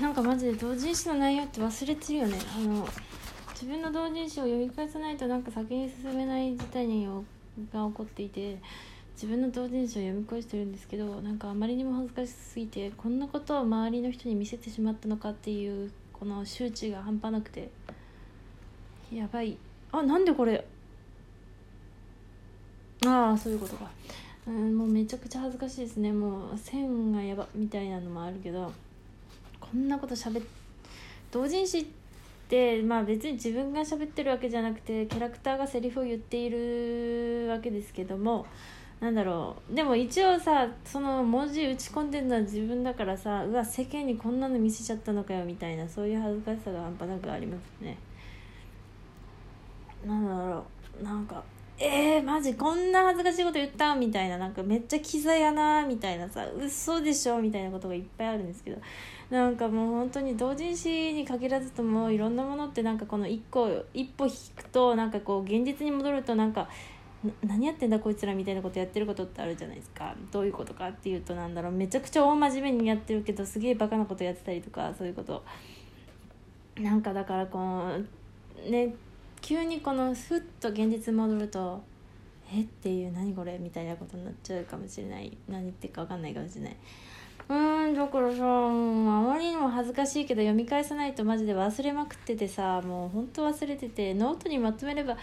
なんかマジで同人誌の内容って忘れてるよね。あの自分の同人誌を読み返さないとなんか先に進めない事態にが起こっていて自分の同人誌を読み返してるんですけどなんかあまりにも恥ずかしすぎてこんなことを周りの人に見せてしまったのかっていうこの周知が半端なくて。やばい。あなんでこれ。ああそういうことか。うんもうめちゃくちゃ恥ずかしいですね。もう線がやばみたいなのもあるけど。こんなことしゃべ同人誌ってまあ別に自分が喋ってるわけじゃなくてキャラクターがセリフを言っているわけですけどもなんだろう。でも一応さその文字打ち込んでるのは自分だからさうわ世間にこんなの見せちゃったのかよみたいなそういう恥ずかしさが半端なくありますね。なんだろう。なんかえー、マジこんな恥ずかしいこと言ったみたいななんかめっちゃキザやなみたいなさ嘘でしょみたいなことがいっぱいあるんですけどなんかもう本当に同人誌に限らずともいろんなものってなんかこの一個一歩引くとなんかこう現実に戻るとなんか何やってんだこいつらみたいなことやってることってあるじゃないですか。どういうことかっていうとなんだろう。めちゃくちゃ大真面目にやってるけどすげえバカなことやってたりとかそういうこと。なんかだからこのね急にこのふっと現実戻るとえ？っていう何これ？みたいなことになっちゃうかもしれない。何言ってるか分かんないかもしれない。うーんだからさあまりにも恥ずかしいけど読み返さないとマジで忘れまくっててさもうほんと忘れててノートにまとめれば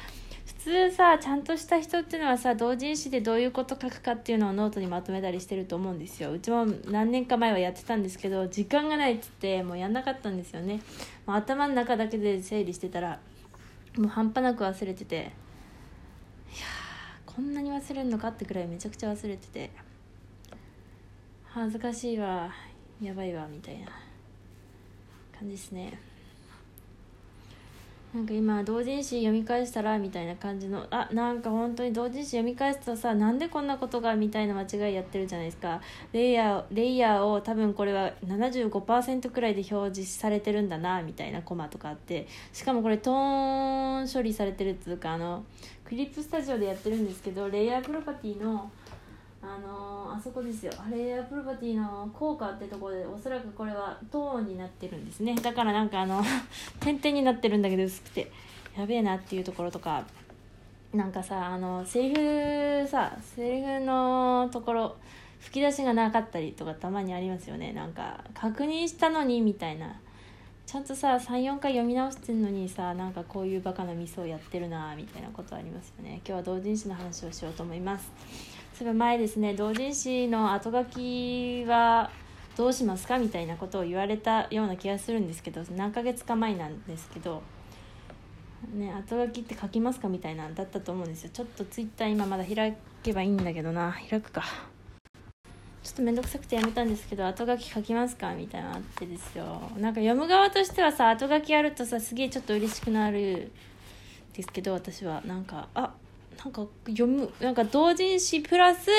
普通さちゃんとした人っていうのはさ同人誌でどういうこと書くかっていうのをノートにまとめたりしてると思うんですよ。うちも何年か前はやってたんですけど時間がないっつってもうやんなかったんですよね。もう頭の中だけで整理してたらもう半端なく忘れてて。いやこんなに忘れるのかってくらいめちゃくちゃ忘れてて。恥ずかしいわ。やばいわみたいな感じですね。なんか今同人誌読み返したらみたいな感じのあなんか本当に同人誌読み返すとさなんでこんなことがみたいな間違いやってるじゃないですか。レイヤーレイヤーを多分これは75%くらいで表示されてるんだなみたいなコマとかあってしかもこれトーン処理されてるっていうかあのクリップスタジオでやってるんですけどレイヤープロパティのあのー、あそこですよ。レイヤープロパティの効果ってところでおそらくこれはトーンになってるんですね。だからなんかあの 点々になってるんだけど薄くてやべえなっていうところとかなんかさあのセリフさセリフのところ吹き出しがなかったりとかたまにありますよね。なんか確認したのにみたいな。ちゃんとさ34回読み直してんのにさなんかこういうバカなミスをやってるなみたいなことありますよね。今日は同人誌の話をしようと思います。それ前ですね同人誌の後書きはどうしますかみたいなことを言われたような気がするんですけど何ヶ月か前なんですけどね後書きって書きますかみたいなだったと思うんですよ。ちょっとツイッター今まだ開けばいいんだけどな。開くか。ちょっと面倒くさくてやめたんですけど後書き書きますか？みたいなのあってですよ。なんか読む側としてはさ後書きあるとさすげえちょっと嬉しくなるですけど私は。なんかあなんか読むなんか同人誌プラス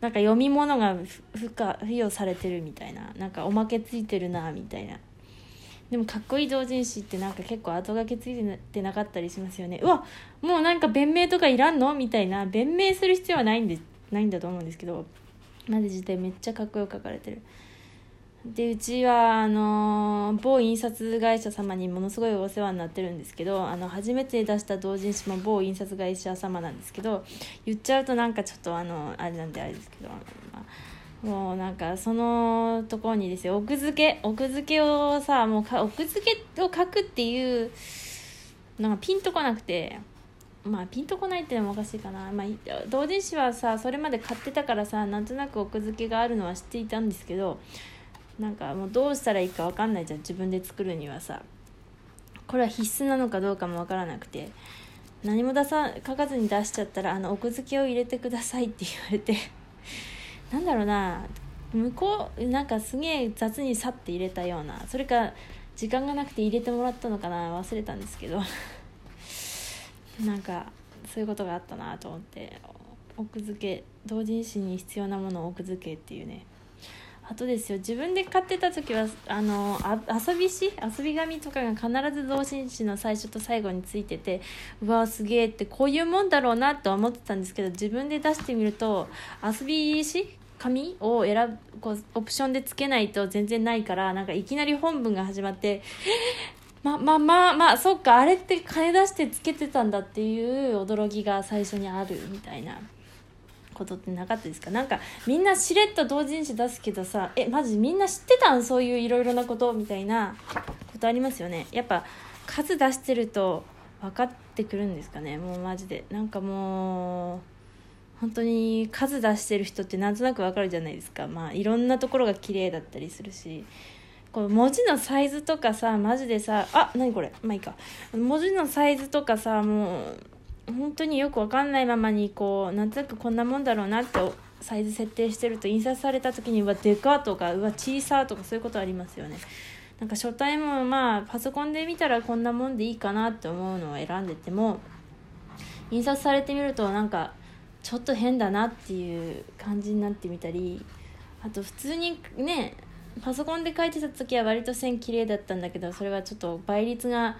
なんか読み物が付加付与されてるみたいな。なんかおまけついてるなみたいな。でもかっこいい同人誌ってなんか結構後書きついてなかったりしますよね。うわもうなんか弁明とかいらんの？みたいな。弁明する必要はないんでないんだと思うんですけど。マジ自体めっちゃかっこよく書かれてる。でうちはあの某印刷会社様にものすごいお世話になってるんですけどあの初めて出した同人誌も某印刷会社様なんですけど言っちゃうとなんかちょっとあのあれなんであれですけど、まあ、もうなんかそのところにですよ奥付け奥付けをさもうか奥付けを書くっていうなんかピンとこなくてまあピンとこないってのもおかしいかな、まあ、同人誌はさそれまで買ってたからさなんとなく奥付けがあるのは知っていたんですけどなんかもうどうしたらいいか分かんないじゃん自分で作るにはさ。これは必須なのかどうかも分からなくて。何も出さ書かずに出しちゃったらあの奥付けを入れてくださいって言われて。なんだろうな。向こうなんかすげえ雑にさって入れたような。それか時間がなくて入れてもらったのかな。忘れたんですけど。なんかそういうことがあったなと思って奥付け同人誌に必要なものを奥付けっていうね。あとですよ自分で買ってた時はあの遊び紙遊び紙とかが必ず同人誌の最初と最後についててうわすげえってこういうもんだろうなって思ってたんですけど自分で出してみると遊び紙紙を選ぶこうオプションでつけないと全然ないからなんかいきなり本文が始まってままあまあまあそっかあれって金出してつけてたんだっていう驚きが最初にあるみたいな。ことってなかったですか？なんかみんなしれっと同人誌出すけどさえマジみんな知ってたん？そういういろいろなことみたいな。ことありますよね。やっぱ数出してると分かってくるんですかね？もうマジで。なんかもう本当に数出してる人ってなんとなくわかるじゃないですか。まあいろんなところが綺麗だったりするし。この文字のサイズとかさマジでさあ何これまあいいか。文字のサイズとかさもう本当によくわかんないままにこうなんとなくこんなもんだろうなってサイズ設定してると印刷された時にうわでかとかうわ小さとかそういうことありますよね。なんか書体もまあパソコンで見たらこんなもんでいいかなって思うのを選んでても印刷されてみるとなんかちょっと変だなっていう感じになってみたりあと普通にねパソコンで書いてた時は割と線綺麗だったんだけどそれはちょっと倍率が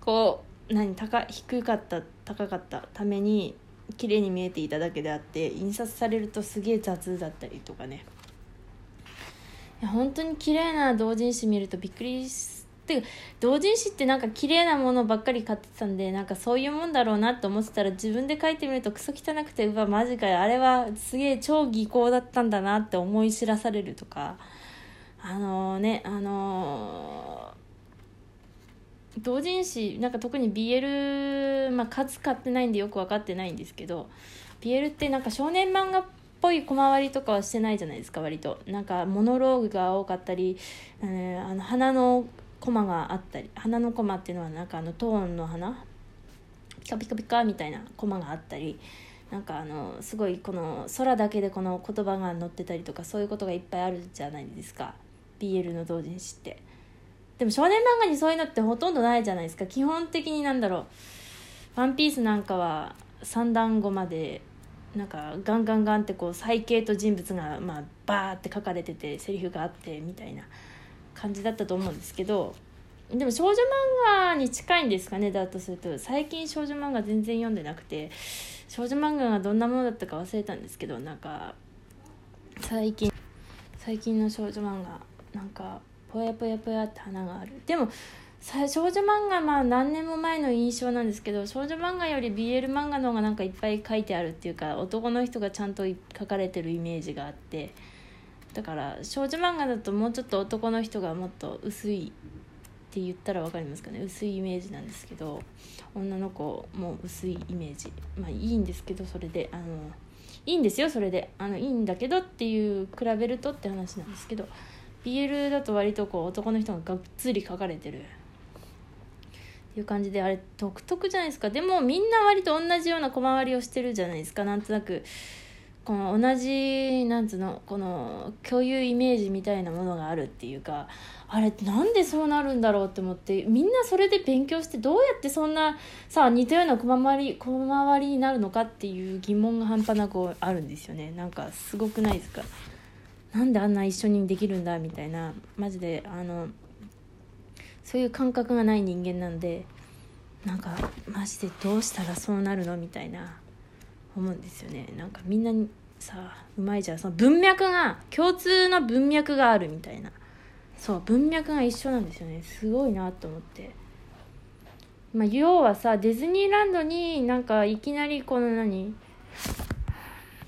こう何高低かった高かったために綺麗に見えていただけであって印刷されるとすげえ雑だったりとかね。いや本当に綺麗な同人誌見るとびっくりして同人誌ってなんか綺麗なものばっかり買ってたんでなんかそういうもんだろうなって思ってたら自分で書いてみるとクソ汚くてうわマジかよ。あれはすげえ超技巧だったんだなって思い知らされるとか。あのー、ねあのー、同人誌なんか特に BL まあ数買ってないんでよく分かってないんですけど BL ってなんか少年漫画っぽい小回りとかはしてないじゃないですか割と。なんかモノローグが多かったり、えー、あの花のコマがあったり花のコマっていうのはなんかあのトーンの花ピカピカピカみたいなコマがあったりなんかあのすごいこの空だけでこの言葉が載ってたりとかそういうことがいっぱいあるじゃないですか。BL の同人誌って。でも少年漫画にそういうのってほとんどないじゃないですか。基本的になんだろう「ワンピースなんかは三段語までなんかガンガンガンってこう背景と人物がまあバーって書かれててセリフがあってみたいな感じだったと思うんですけど。でも少女漫画に近いんですかね。だとすると最近少女漫画全然読んでなくて少女漫画がどんなものだったか忘れたんですけどなんか最近最近の少女漫画なんかぽやぽやぽやって花がある。でも少女漫画まあ何年も前の印象なんですけど少女漫画より BL 漫画の方がなんかいっぱい書いてあるっていうか男の人がちゃんと書かれてるイメージがあって。だから少女漫画だともうちょっと男の人がもっと薄いって言ったら分かりますかね。薄いイメージなんですけど女の子も薄いイメージ。まあいいんですけどそれであのいいんですよそれで。あのいいんだけどっていう比べるとって話なんですけど。BL だと割とこう男の人ががっつり書かれてる。っていう感じであれ独特じゃないですか。でもみんな割と同じような小回りをしてるじゃないですか。なんとなくこの同じなんつうのこの共有イメージみたいなものがあるっていうか。あれなんでそうなるんだろうって思ってみんなそれで勉強してどうやってそんなさ似たような小回り小回りになるのかっていう疑問が半端なくあるんですよね。なんかすごくないですか？なんであんな一緒にできるんだみたいなマジであのそういう感覚がない人間なんでなんかマジでどうしたらそうなるのみたいな思うんですよね。なんかみんなさうまいじゃん。その文脈が共通の文脈があるみたいな。そう文脈が一緒なんですよね。すごいなと思って。まあ、要はさディズニーランドになんかいきなりこの何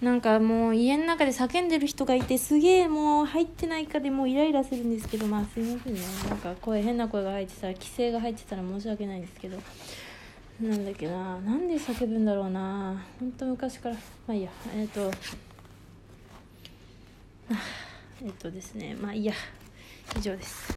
なんかもう家の中で叫んでる人がいてすげえもう入ってないかでもうイライラするんですけどまあすいませんね。なんか声変な声が入ってたら規制が入ってたら申し訳ないんですけど。なんだっけな。なんで叫ぶんだろうな。本当昔から。まあいいや。えっ、ー、とえっ、ー、とですね。まあいいや。以上です。